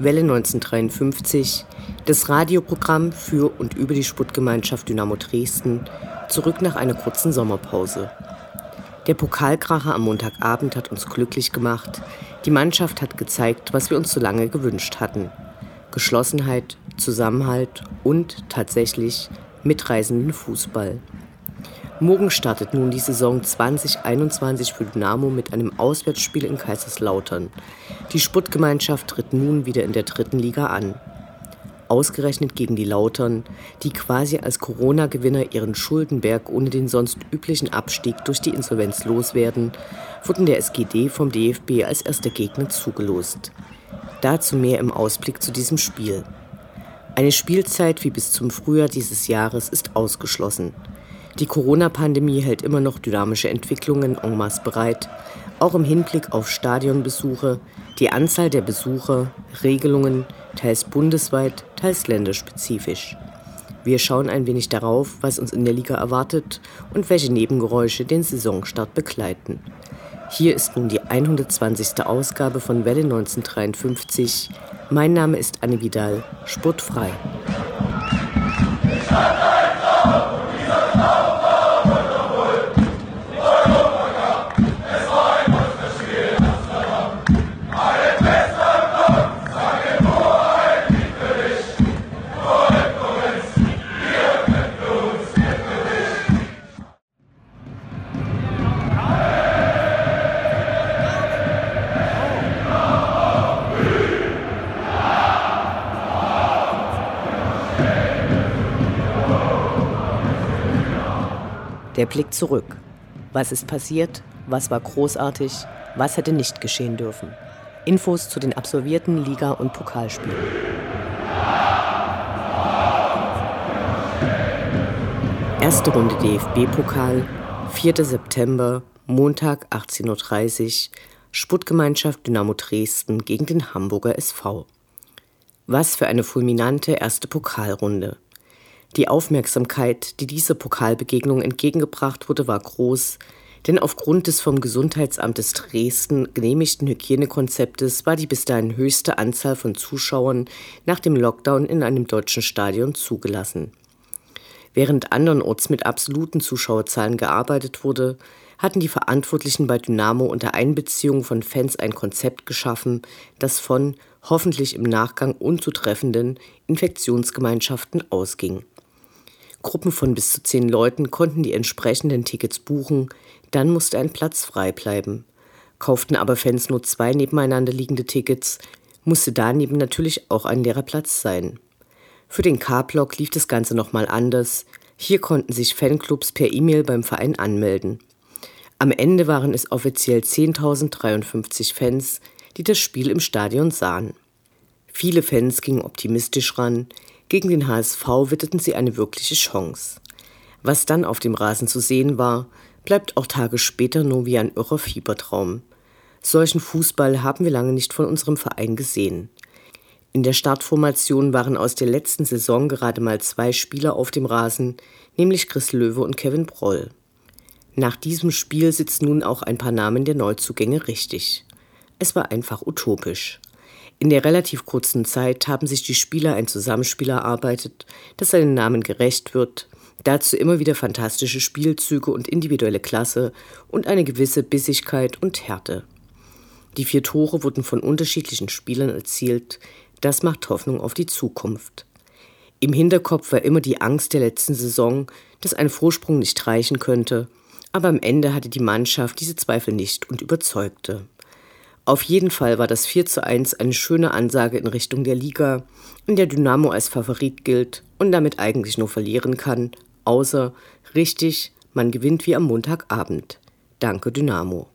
Welle 1953, das Radioprogramm für und über die Sportgemeinschaft Dynamo Dresden, zurück nach einer kurzen Sommerpause. Der Pokalkracher am Montagabend hat uns glücklich gemacht. Die Mannschaft hat gezeigt, was wir uns so lange gewünscht hatten. Geschlossenheit, Zusammenhalt und tatsächlich mitreisenden Fußball. Morgen startet nun die Saison 2021 für Dynamo mit einem Auswärtsspiel in Kaiserslautern. Die Sportgemeinschaft tritt nun wieder in der dritten Liga an. Ausgerechnet gegen die Lautern, die quasi als Corona-Gewinner ihren Schuldenberg ohne den sonst üblichen Abstieg durch die Insolvenz loswerden, wurden der SGD vom DFB als erster Gegner zugelost. Dazu mehr im Ausblick zu diesem Spiel. Eine Spielzeit wie bis zum Frühjahr dieses Jahres ist ausgeschlossen. Die Corona-Pandemie hält immer noch dynamische Entwicklungen en masse bereit, auch im Hinblick auf Stadionbesuche, die Anzahl der Besucher, Regelungen, teils bundesweit, teils länderspezifisch. Wir schauen ein wenig darauf, was uns in der Liga erwartet und welche Nebengeräusche den Saisonstart begleiten. Hier ist nun die 120. Ausgabe von Welle 1953. Mein Name ist Anne Vidal, sportfrei. Der Blick zurück. Was ist passiert? Was war großartig? Was hätte nicht geschehen dürfen? Infos zu den absolvierten Liga- und Pokalspielen. Erste Runde DFB-Pokal, 4. September, Montag 18.30 Uhr, Sportgemeinschaft Dynamo Dresden gegen den Hamburger SV. Was für eine fulminante erste Pokalrunde. Die Aufmerksamkeit, die dieser Pokalbegegnung entgegengebracht wurde, war groß, denn aufgrund des vom Gesundheitsamt des Dresden genehmigten Hygienekonzeptes war die bis dahin höchste Anzahl von Zuschauern nach dem Lockdown in einem deutschen Stadion zugelassen. Während andernorts mit absoluten Zuschauerzahlen gearbeitet wurde, hatten die Verantwortlichen bei Dynamo unter Einbeziehung von Fans ein Konzept geschaffen, das von hoffentlich im Nachgang unzutreffenden Infektionsgemeinschaften ausging. Gruppen von bis zu zehn Leuten konnten die entsprechenden Tickets buchen, dann musste ein Platz frei bleiben. Kauften aber Fans nur zwei nebeneinander liegende Tickets, musste daneben natürlich auch ein leerer Platz sein. Für den K-Block lief das Ganze nochmal anders. Hier konnten sich Fanclubs per E-Mail beim Verein anmelden. Am Ende waren es offiziell 10.053 Fans, die das Spiel im Stadion sahen. Viele Fans gingen optimistisch ran, gegen den HSV witterten sie eine wirkliche Chance. Was dann auf dem Rasen zu sehen war, bleibt auch Tage später nur wie ein irrer Fiebertraum. Solchen Fußball haben wir lange nicht von unserem Verein gesehen. In der Startformation waren aus der letzten Saison gerade mal zwei Spieler auf dem Rasen, nämlich Chris Löwe und Kevin Broll. Nach diesem Spiel sitzen nun auch ein paar Namen der Neuzugänge richtig. Es war einfach utopisch. In der relativ kurzen Zeit haben sich die Spieler ein Zusammenspiel erarbeitet, das seinen Namen gerecht wird, dazu immer wieder fantastische Spielzüge und individuelle Klasse und eine gewisse Bissigkeit und Härte. Die vier Tore wurden von unterschiedlichen Spielern erzielt, das macht Hoffnung auf die Zukunft. Im Hinterkopf war immer die Angst der letzten Saison, dass ein Vorsprung nicht reichen könnte, aber am Ende hatte die Mannschaft diese Zweifel nicht und überzeugte. Auf jeden Fall war das 4 zu 1 eine schöne Ansage in Richtung der Liga, in der Dynamo als Favorit gilt und damit eigentlich nur verlieren kann, außer, richtig, man gewinnt wie am Montagabend. Danke Dynamo.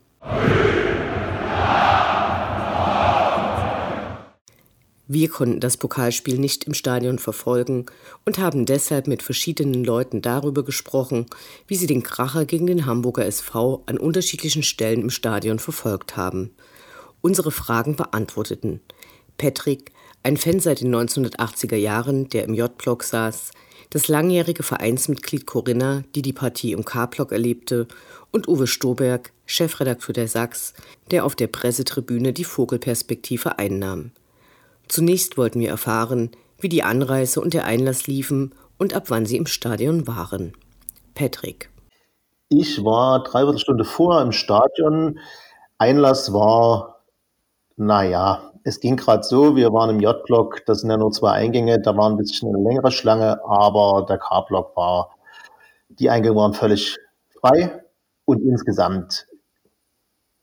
Wir konnten das Pokalspiel nicht im Stadion verfolgen und haben deshalb mit verschiedenen Leuten darüber gesprochen, wie sie den Kracher gegen den Hamburger SV an unterschiedlichen Stellen im Stadion verfolgt haben. Unsere Fragen beantworteten Patrick, ein Fan seit den 1980er Jahren, der im J-Block saß, das langjährige Vereinsmitglied Corinna, die die Partie im K-Block erlebte, und Uwe Stoberg, Chefredakteur der Sachs, der auf der Pressetribüne die Vogelperspektive einnahm. Zunächst wollten wir erfahren, wie die Anreise und der Einlass liefen und ab wann sie im Stadion waren. Patrick. Ich war dreiviertel Stunde vorher im Stadion. Einlass war, naja, es ging gerade so, wir waren im J-Block, das sind ja nur zwei Eingänge, da war ein bisschen eine längere Schlange, aber der K-Block war, die Eingänge waren völlig frei und insgesamt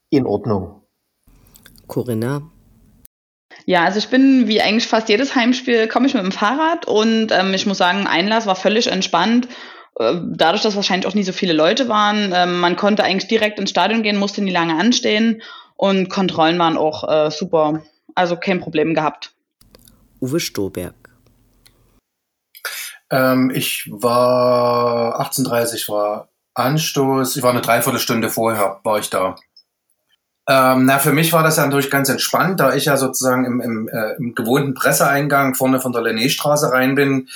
in Ordnung. Corinna, ja, also ich bin wie eigentlich fast jedes Heimspiel, komme ich mit dem Fahrrad und ähm, ich muss sagen, Einlass war völlig entspannt. Äh, dadurch, dass wahrscheinlich auch nie so viele Leute waren, äh, man konnte eigentlich direkt ins Stadion gehen, musste nie lange anstehen und Kontrollen waren auch äh, super. Also kein Problem gehabt. Uwe Stoberg. Ähm, ich war 18.30 war Anstoß. Ich war eine Dreiviertelstunde vorher, war ich da. Ähm, na, für mich war das ja natürlich ganz entspannt, da ich ja sozusagen im, im, äh, im gewohnten Presseeingang vorne von der Lenné-Straße rein bin.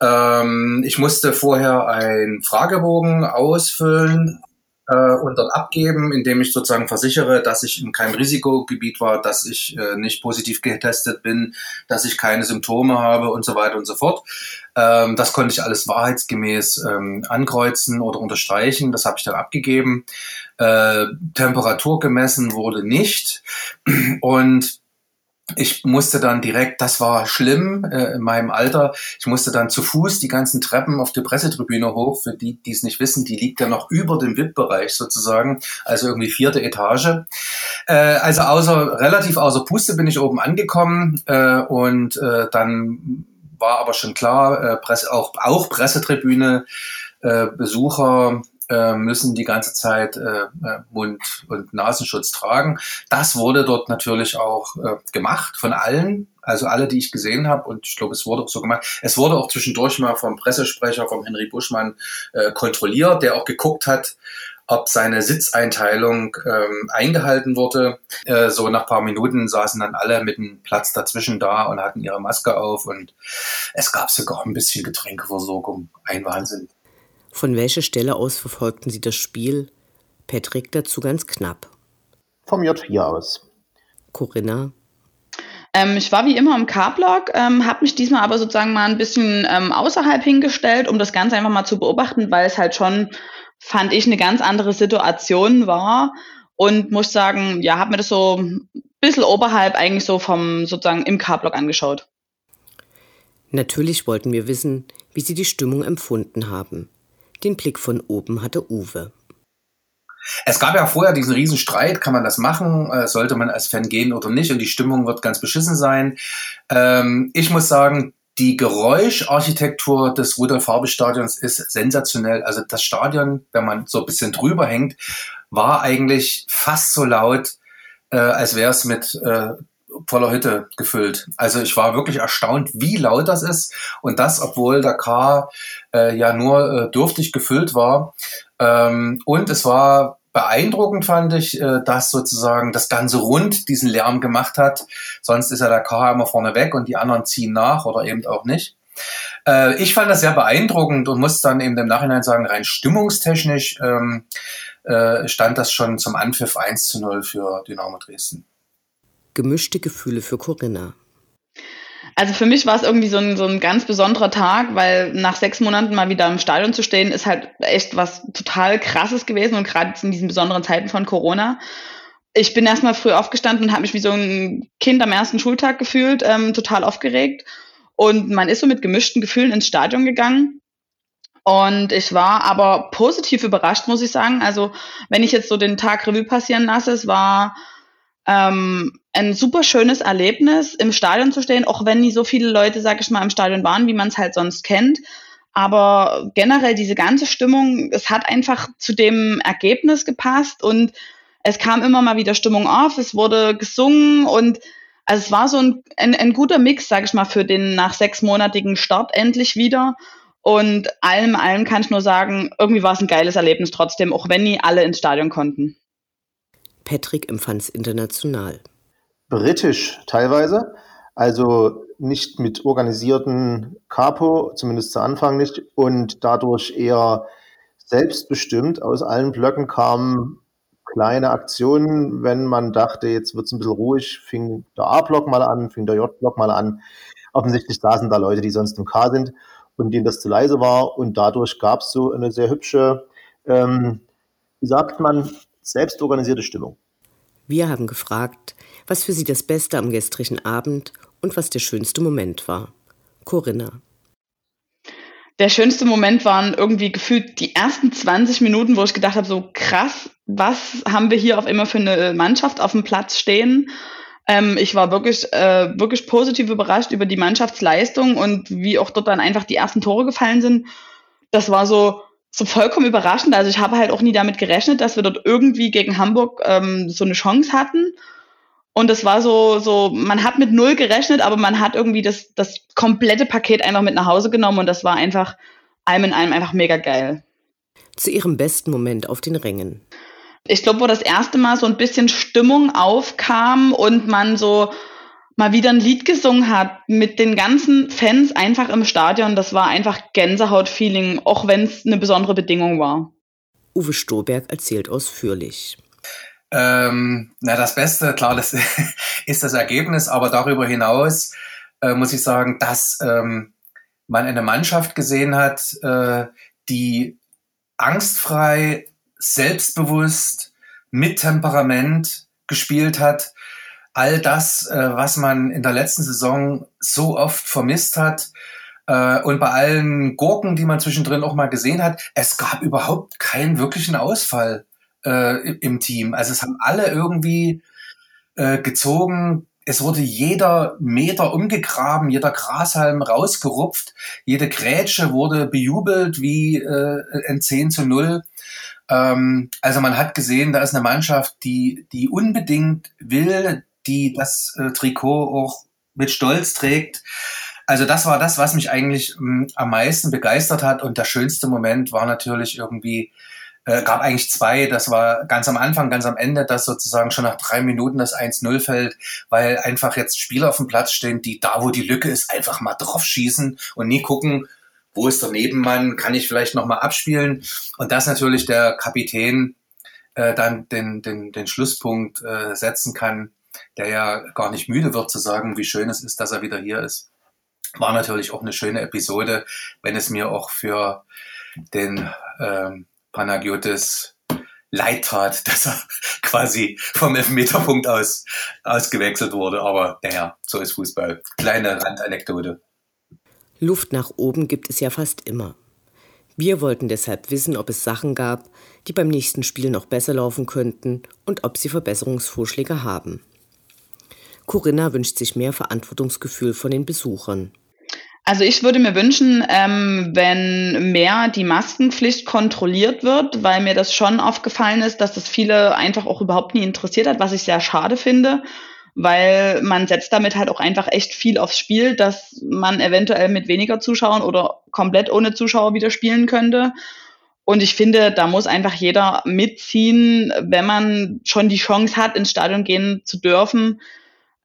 Ähm, ich musste vorher einen Fragebogen ausfüllen äh, und dort abgeben, indem ich sozusagen versichere, dass ich in keinem Risikogebiet war, dass ich äh, nicht positiv getestet bin, dass ich keine Symptome habe und so weiter und so fort. Ähm, das konnte ich alles wahrheitsgemäß ähm, ankreuzen oder unterstreichen. Das habe ich dann abgegeben. Äh, Temperatur gemessen wurde nicht. Und ich musste dann direkt, das war schlimm äh, in meinem Alter, ich musste dann zu Fuß die ganzen Treppen auf die Pressetribüne hoch. Für die, die es nicht wissen, die liegt ja noch über dem VIP-Bereich sozusagen, also irgendwie vierte Etage. Äh, also außer relativ außer Puste bin ich oben angekommen äh, und äh, dann war aber schon klar, äh, Presse, auch, auch Pressetribüne, äh, Besucher, äh, müssen die ganze Zeit äh, äh, Mund- und Nasenschutz tragen. Das wurde dort natürlich auch äh, gemacht von allen, also alle, die ich gesehen habe. Und ich glaube, es wurde auch so gemacht. Es wurde auch zwischendurch mal vom Pressesprecher, vom Henry Buschmann äh, kontrolliert, der auch geguckt hat, ob seine Sitzeinteilung ähm, eingehalten wurde. Äh, so nach paar Minuten saßen dann alle mit einem Platz dazwischen da und hatten ihre Maske auf und es gab sogar ein bisschen Getränkeversorgung. Ein Wahnsinn. Von welcher Stelle aus verfolgten Sie das Spiel? Patrick dazu ganz knapp. Vom J4 aus. Corinna. Ähm, ich war wie immer im K-Block, ähm, habe mich diesmal aber sozusagen mal ein bisschen ähm, außerhalb hingestellt, um das Ganze einfach mal zu beobachten, weil es halt schon, fand ich, eine ganz andere Situation war. Und muss sagen, ja, habe mir das so ein bisschen oberhalb eigentlich so vom sozusagen im K-Block angeschaut. Natürlich wollten wir wissen, wie Sie die Stimmung empfunden haben. Den Blick von oben hatte Uwe. Es gab ja vorher diesen riesen Streit, kann man das machen, äh, sollte man als Fan gehen oder nicht und die Stimmung wird ganz beschissen sein. Ähm, ich muss sagen, die Geräuscharchitektur des Rudolf-Farbe-Stadions ist sensationell. Also das Stadion, wenn man so ein bisschen drüber hängt, war eigentlich fast so laut, äh, als wäre es mit äh, voller Hütte gefüllt. Also ich war wirklich erstaunt, wie laut das ist und das, obwohl der K äh, ja nur äh, dürftig gefüllt war. Ähm, und es war beeindruckend, fand ich, äh, dass sozusagen das ganze Rund diesen Lärm gemacht hat. Sonst ist ja der K immer vorne weg und die anderen ziehen nach oder eben auch nicht. Äh, ich fand das sehr beeindruckend und muss dann eben im Nachhinein sagen, rein stimmungstechnisch ähm, äh, stand das schon zum Anpfiff 1 zu 0 für Dynamo Dresden gemischte Gefühle für Corinna. Also für mich war es irgendwie so ein, so ein ganz besonderer Tag, weil nach sechs Monaten mal wieder im Stadion zu stehen, ist halt echt was total krasses gewesen und gerade in diesen besonderen Zeiten von Corona. Ich bin erstmal früh aufgestanden und habe mich wie so ein Kind am ersten Schultag gefühlt, ähm, total aufgeregt. Und man ist so mit gemischten Gefühlen ins Stadion gegangen. Und ich war aber positiv überrascht, muss ich sagen. Also wenn ich jetzt so den Tag Revue passieren lasse, es war ähm, ein super schönes Erlebnis, im Stadion zu stehen, auch wenn nie so viele Leute, sag ich mal, im Stadion waren, wie man es halt sonst kennt. Aber generell diese ganze Stimmung, es hat einfach zu dem Ergebnis gepasst und es kam immer mal wieder Stimmung auf, es wurde gesungen und also es war so ein, ein, ein guter Mix, sag ich mal, für den nach sechsmonatigen Start endlich wieder. Und allem, allem kann ich nur sagen, irgendwie war es ein geiles Erlebnis trotzdem, auch wenn nie alle ins Stadion konnten. Patrick empfand es international. Britisch teilweise, also nicht mit organisierten Capo, zumindest zu Anfang nicht, und dadurch eher selbstbestimmt. Aus allen Blöcken kamen kleine Aktionen, wenn man dachte, jetzt wird es ein bisschen ruhig, fing der A-Block mal an, fing der J-Block mal an. Offensichtlich saßen da Leute, die sonst im K sind und denen das zu leise war. Und dadurch gab es so eine sehr hübsche, ähm, wie sagt man, selbstorganisierte Stimmung. Wir haben gefragt, was für Sie das Beste am gestrigen Abend und was der schönste Moment war. Corinna. Der schönste Moment waren irgendwie gefühlt die ersten 20 Minuten, wo ich gedacht habe, so krass, was haben wir hier auf immer für eine Mannschaft auf dem Platz stehen? Ähm, ich war wirklich, äh, wirklich positiv überrascht über die Mannschaftsleistung und wie auch dort dann einfach die ersten Tore gefallen sind. Das war so, so vollkommen überraschend. Also ich habe halt auch nie damit gerechnet, dass wir dort irgendwie gegen Hamburg ähm, so eine Chance hatten. Und das war so, so, man hat mit null gerechnet, aber man hat irgendwie das, das komplette Paket einfach mit nach Hause genommen und das war einfach allem in allem einfach mega geil. Zu ihrem besten Moment auf den Rängen. Ich glaube, wo das erste Mal so ein bisschen Stimmung aufkam und man so mal wieder ein Lied gesungen hat mit den ganzen Fans einfach im Stadion, das war einfach Gänsehaut-Feeling, auch wenn es eine besondere Bedingung war. Uwe Stoberg erzählt ausführlich. Ähm, na, das Beste, klar, das ist das Ergebnis, aber darüber hinaus äh, muss ich sagen, dass ähm, man eine Mannschaft gesehen hat, äh, die angstfrei, selbstbewusst, mit Temperament gespielt hat. All das, äh, was man in der letzten Saison so oft vermisst hat. Äh, und bei allen Gurken, die man zwischendrin auch mal gesehen hat, es gab überhaupt keinen wirklichen Ausfall äh, im Team. Also es haben alle irgendwie äh, gezogen. Es wurde jeder Meter umgegraben, jeder Grashalm rausgerupft, jede Grätsche wurde bejubelt wie äh, ein 10 zu 0. Ähm, also man hat gesehen, da ist eine Mannschaft, die, die unbedingt will, die das äh, Trikot auch mit Stolz trägt. Also das war das, was mich eigentlich mh, am meisten begeistert hat. Und der schönste Moment war natürlich irgendwie äh, gab eigentlich zwei. Das war ganz am Anfang, ganz am Ende, dass sozusagen schon nach drei Minuten das 1-0 fällt, weil einfach jetzt Spieler auf dem Platz stehen, die da, wo die Lücke ist, einfach mal drauf schießen und nie gucken, wo ist der Nebenmann, kann ich vielleicht nochmal abspielen. Und dass natürlich der Kapitän äh, dann den, den, den Schlusspunkt äh, setzen kann, der ja gar nicht müde wird zu sagen, wie schön es ist, dass er wieder hier ist. War natürlich auch eine schöne Episode, wenn es mir auch für den ähm, Panagiotis leid tat, dass er quasi vom Elfmeterpunkt aus ausgewechselt wurde. Aber naja, so ist Fußball. Kleine Randanekdote. Luft nach oben gibt es ja fast immer. Wir wollten deshalb wissen, ob es Sachen gab, die beim nächsten Spiel noch besser laufen könnten und ob sie Verbesserungsvorschläge haben. Corinna wünscht sich mehr Verantwortungsgefühl von den Besuchern. Also ich würde mir wünschen, ähm, wenn mehr die Maskenpflicht kontrolliert wird, weil mir das schon aufgefallen ist, dass das viele einfach auch überhaupt nie interessiert hat, was ich sehr schade finde, weil man setzt damit halt auch einfach echt viel aufs Spiel, dass man eventuell mit weniger Zuschauern oder komplett ohne Zuschauer wieder spielen könnte. Und ich finde, da muss einfach jeder mitziehen, wenn man schon die Chance hat, ins Stadion gehen zu dürfen,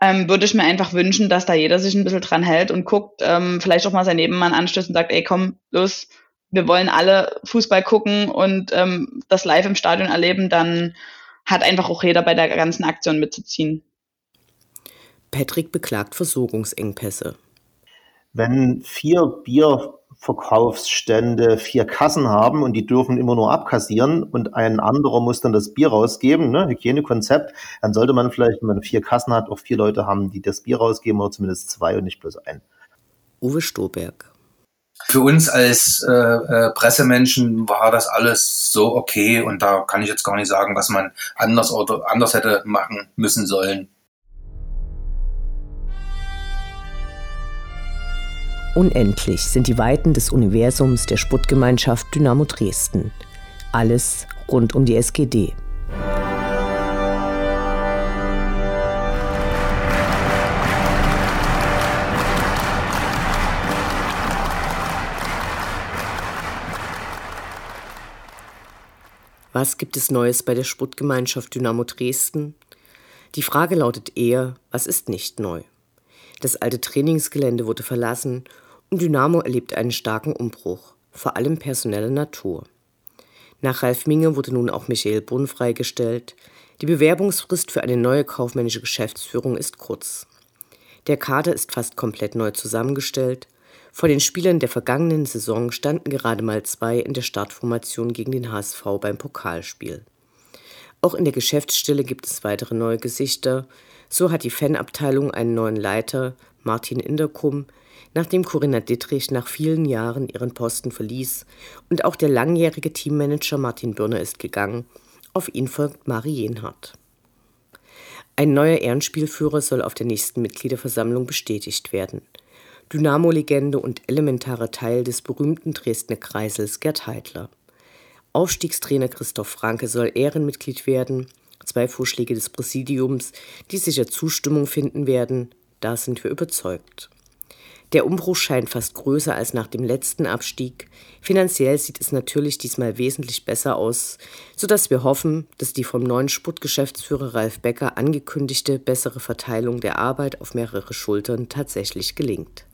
ähm, würde ich mir einfach wünschen, dass da jeder sich ein bisschen dran hält und guckt, ähm, vielleicht auch mal sein Nebenmann anstößt und sagt, ey, komm, los, wir wollen alle Fußball gucken und ähm, das live im Stadion erleben, dann hat einfach auch jeder bei der ganzen Aktion mitzuziehen. Patrick beklagt Versorgungsengpässe. Wenn vier Bier Verkaufsstände vier Kassen haben und die dürfen immer nur abkassieren und ein anderer muss dann das Bier rausgeben, ne? Hygienekonzept, dann sollte man vielleicht, wenn man vier Kassen hat, auch vier Leute haben, die das Bier rausgeben oder zumindest zwei und nicht bloß ein. Uwe Stoberg. für uns als äh, äh, Pressemenschen war das alles so okay und da kann ich jetzt gar nicht sagen, was man anders oder anders hätte machen müssen sollen. Unendlich sind die Weiten des Universums der Sputtgemeinschaft Dynamo Dresden. Alles rund um die SGD. Was gibt es Neues bei der Sputtgemeinschaft Dynamo Dresden? Die Frage lautet eher, was ist nicht neu? Das alte Trainingsgelände wurde verlassen Dynamo erlebt einen starken Umbruch, vor allem personeller Natur. Nach Ralf Minge wurde nun auch Michael Brunn freigestellt. Die Bewerbungsfrist für eine neue kaufmännische Geschäftsführung ist kurz. Der Kader ist fast komplett neu zusammengestellt vor den Spielern der vergangenen Saison standen gerade mal zwei in der Startformation gegen den HSV beim Pokalspiel. Auch in der Geschäftsstelle gibt es weitere neue Gesichter. So hat die Fanabteilung einen neuen Leiter, Martin Inderkum, nachdem Corinna Dittrich nach vielen Jahren ihren Posten verließ und auch der langjährige Teammanager Martin Birner ist gegangen. Auf ihn folgt Mari Jenhardt. Ein neuer Ehrenspielführer soll auf der nächsten Mitgliederversammlung bestätigt werden. Dynamo-Legende und elementarer Teil des berühmten Dresdner Kreisels Gerd Heidler. Aufstiegstrainer Christoph Franke soll Ehrenmitglied werden. Zwei Vorschläge des Präsidiums, die sicher Zustimmung finden werden, da sind wir überzeugt. Der Umbruch scheint fast größer als nach dem letzten Abstieg. Finanziell sieht es natürlich diesmal wesentlich besser aus, sodass wir hoffen, dass die vom neuen Sputtgeschäftsführer Ralf Becker angekündigte bessere Verteilung der Arbeit auf mehrere Schultern tatsächlich gelingt.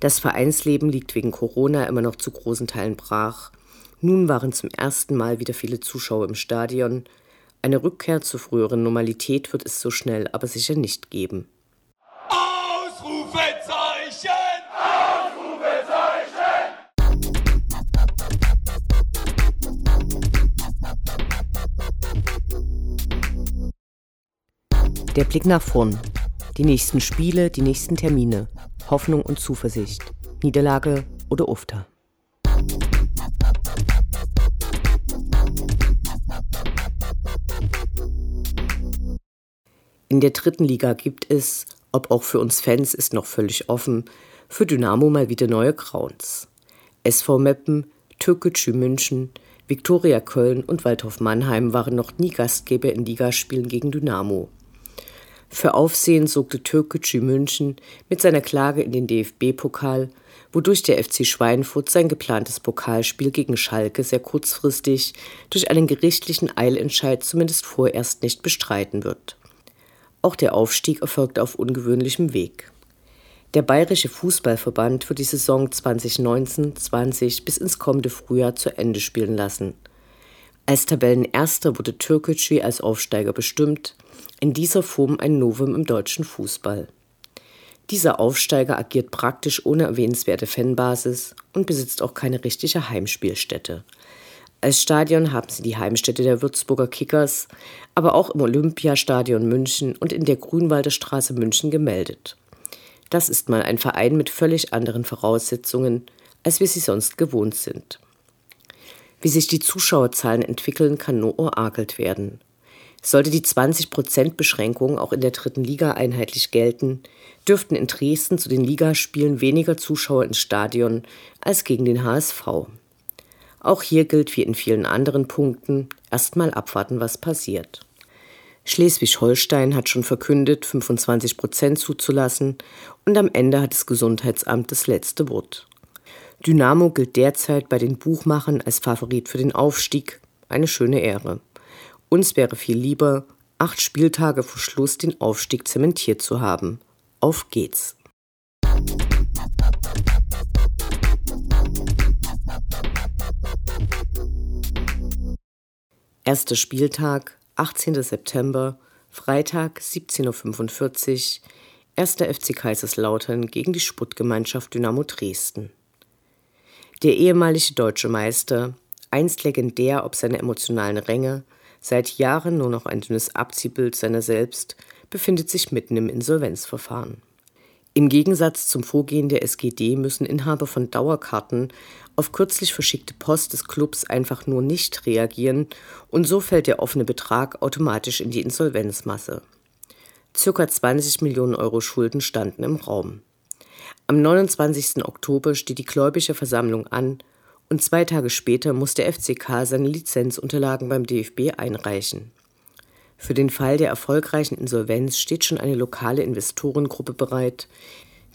Das Vereinsleben liegt wegen Corona immer noch zu großen Teilen brach. Nun waren zum ersten Mal wieder viele Zuschauer im Stadion. Eine Rückkehr zur früheren Normalität wird es so schnell aber sicher nicht geben. Ausrufezeichen! Der Blick nach vorn. Die nächsten Spiele, die nächsten Termine. Hoffnung und Zuversicht, Niederlage oder Ufter. In der dritten Liga gibt es, ob auch für uns Fans ist noch völlig offen, für Dynamo mal wieder neue Crowns. SV Meppen, Türkgücü München, Viktoria Köln und Waldhof Mannheim waren noch nie Gastgeber in Ligaspielen gegen Dynamo. Für Aufsehen sorgte Türkgücü München mit seiner Klage in den DFB-Pokal, wodurch der FC Schweinfurt sein geplantes Pokalspiel gegen Schalke sehr kurzfristig durch einen gerichtlichen Eilentscheid zumindest vorerst nicht bestreiten wird. Auch der Aufstieg erfolgte auf ungewöhnlichem Weg. Der Bayerische Fußballverband wird die Saison 2019-20 bis ins kommende Frühjahr zu Ende spielen lassen. Als Tabellenerster wurde Türkgücü als Aufsteiger bestimmt – in dieser Form ein Novum im deutschen Fußball. Dieser Aufsteiger agiert praktisch ohne erwähnenswerte Fanbasis und besitzt auch keine richtige Heimspielstätte. Als Stadion haben sie die Heimstätte der Würzburger Kickers, aber auch im Olympiastadion München und in der Grünwalder Straße München gemeldet. Das ist mal ein Verein mit völlig anderen Voraussetzungen, als wir sie sonst gewohnt sind. Wie sich die Zuschauerzahlen entwickeln, kann nur orakelt werden. Sollte die 20%-Beschränkung auch in der dritten Liga einheitlich gelten, dürften in Dresden zu den Ligaspielen weniger Zuschauer ins Stadion als gegen den HSV. Auch hier gilt wie in vielen anderen Punkten, erstmal abwarten, was passiert. Schleswig-Holstein hat schon verkündet, 25 Prozent zuzulassen und am Ende hat das Gesundheitsamt das letzte Wort. Dynamo gilt derzeit bei den Buchmachern als Favorit für den Aufstieg, eine schöne Ehre. Uns wäre viel lieber, acht Spieltage vor Schluss den Aufstieg zementiert zu haben. Auf geht's! Erster Spieltag, 18. September, Freitag, 17.45 Uhr, 1. FC Kaiserslautern gegen die Sputtgemeinschaft Dynamo Dresden. Der ehemalige deutsche Meister, einst legendär ob seine emotionalen Ränge, seit Jahren nur noch ein dünnes Abziehbild seiner selbst, befindet sich mitten im Insolvenzverfahren. Im Gegensatz zum Vorgehen der SGD müssen Inhaber von Dauerkarten auf kürzlich verschickte Post des Clubs einfach nur nicht reagieren und so fällt der offene Betrag automatisch in die Insolvenzmasse. Circa 20 Millionen Euro Schulden standen im Raum. Am 29. Oktober steht die Gläubige Versammlung an und zwei Tage später muss der FCK seine Lizenzunterlagen beim DFB einreichen. Für den Fall der erfolgreichen Insolvenz steht schon eine lokale Investorengruppe bereit.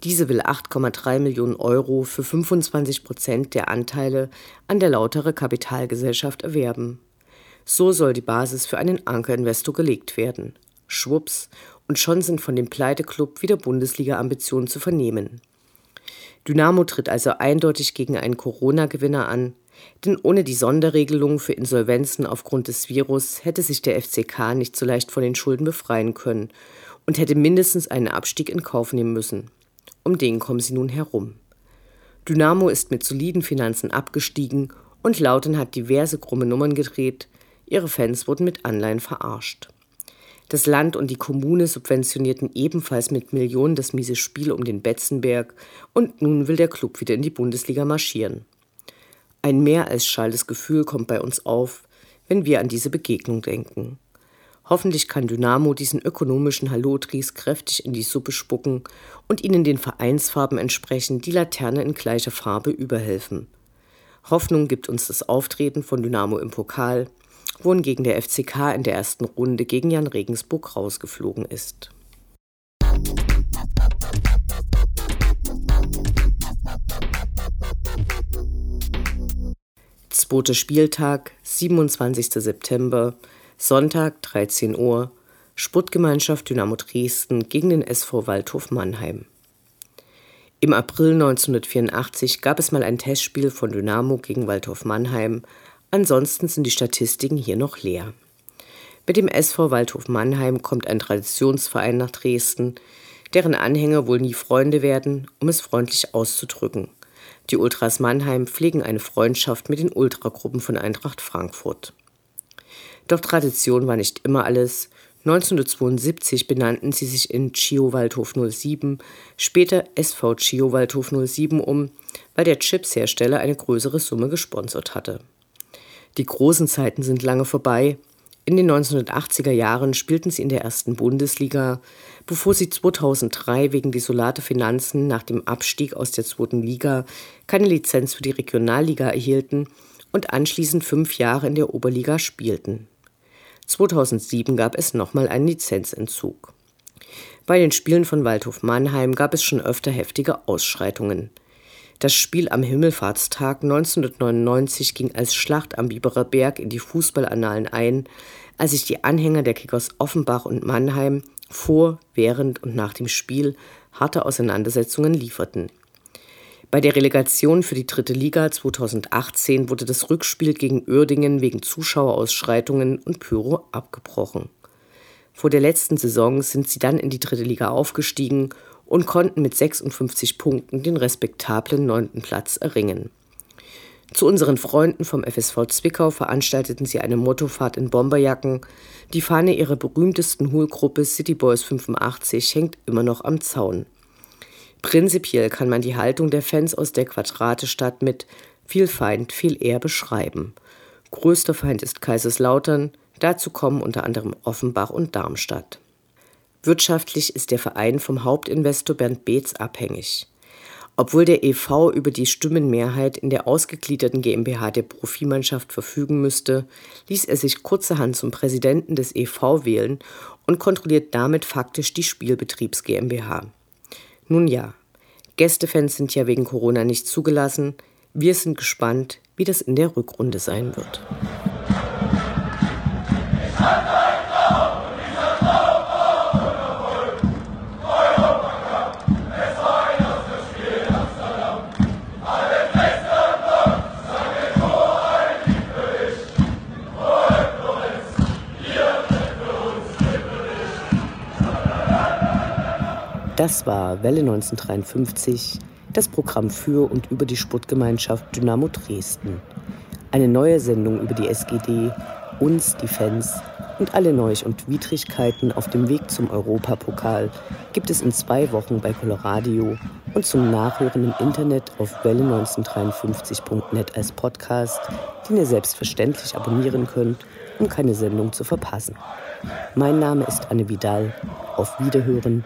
Diese will 8,3 Millionen Euro für 25 Prozent der Anteile an der Lautere Kapitalgesellschaft erwerben. So soll die Basis für einen Ankerinvestor gelegt werden. Schwupps, und schon sind von dem Pleiteklub wieder Bundesliga-Ambitionen zu vernehmen. Dynamo tritt also eindeutig gegen einen Corona-Gewinner an, denn ohne die Sonderregelungen für Insolvenzen aufgrund des Virus hätte sich der FCK nicht so leicht von den Schulden befreien können und hätte mindestens einen Abstieg in Kauf nehmen müssen. Um den kommen sie nun herum. Dynamo ist mit soliden Finanzen abgestiegen und Lauten hat diverse krumme Nummern gedreht, ihre Fans wurden mit Anleihen verarscht. Das Land und die Kommune subventionierten ebenfalls mit Millionen das miese Spiel um den Betzenberg und nun will der Club wieder in die Bundesliga marschieren. Ein mehr als schalles Gefühl kommt bei uns auf, wenn wir an diese Begegnung denken. Hoffentlich kann Dynamo diesen ökonomischen Hallotries kräftig in die Suppe spucken und ihnen den Vereinsfarben entsprechend die Laterne in gleicher Farbe überhelfen. Hoffnung gibt uns das Auftreten von Dynamo im Pokal, wohingegen der FCK in der ersten Runde gegen Jan Regensburg rausgeflogen ist. Zweiter Spieltag, 27. September, Sonntag 13 Uhr, Sportgemeinschaft Dynamo Dresden gegen den SV Waldhof Mannheim. Im April 1984 gab es mal ein Testspiel von Dynamo gegen Waldhof Mannheim, ansonsten sind die Statistiken hier noch leer. Mit dem SV Waldhof Mannheim kommt ein Traditionsverein nach Dresden, deren Anhänger wohl nie Freunde werden, um es freundlich auszudrücken. Die Ultras Mannheim pflegen eine Freundschaft mit den Ultragruppen von Eintracht Frankfurt. Doch Tradition war nicht immer alles. 1972 benannten sie sich in Chio Waldhof 07, später SV Chio Waldhof 07 um, weil der Chipshersteller eine größere Summe gesponsert hatte. Die großen Zeiten sind lange vorbei. In den 1980er Jahren spielten sie in der ersten Bundesliga, bevor sie 2003 wegen desolater Finanzen nach dem Abstieg aus der zweiten Liga keine Lizenz für die Regionalliga erhielten und anschließend fünf Jahre in der Oberliga spielten. 2007 gab es nochmal einen Lizenzentzug. Bei den Spielen von Waldhof Mannheim gab es schon öfter heftige Ausschreitungen. Das Spiel am Himmelfahrtstag 1999 ging als Schlacht am Biberer Berg in die Fußballannalen ein, als sich die Anhänger der Kickers Offenbach und Mannheim vor, während und nach dem Spiel harte Auseinandersetzungen lieferten. Bei der Relegation für die dritte Liga 2018 wurde das Rückspiel gegen Uerdingen wegen Zuschauerausschreitungen und Pyro abgebrochen. Vor der letzten Saison sind sie dann in die dritte Liga aufgestiegen und konnten mit 56 Punkten den respektablen neunten Platz erringen. Zu unseren Freunden vom FSV Zwickau veranstalteten sie eine Mottofahrt in Bomberjacken. Die Fahne ihrer berühmtesten Hohlgruppe City Boys 85 hängt immer noch am Zaun. Prinzipiell kann man die Haltung der Fans aus der Quadratestadt mit viel Feind, viel eher beschreiben. Größter Feind ist Kaiserslautern, dazu kommen unter anderem Offenbach und Darmstadt. Wirtschaftlich ist der Verein vom Hauptinvestor Bernd Beetz abhängig. Obwohl der EV über die Stimmenmehrheit in der ausgegliederten GmbH der Profimannschaft verfügen müsste, ließ er sich kurzerhand zum Präsidenten des EV wählen und kontrolliert damit faktisch die Spielbetriebs GmbH. Nun ja, Gästefans sind ja wegen Corona nicht zugelassen. Wir sind gespannt, wie das in der Rückrunde sein wird. Das war Welle 1953, das Programm für und über die Sportgemeinschaft Dynamo Dresden. Eine neue Sendung über die SGD, uns, die Fans Und alle Neuch und Widrigkeiten auf dem Weg zum Europapokal gibt es in zwei Wochen bei Coloradio und zum Nachhören im Internet auf welle1953.net als Podcast, den ihr selbstverständlich abonnieren könnt, um keine Sendung zu verpassen. Mein Name ist Anne Vidal. Auf Wiederhören.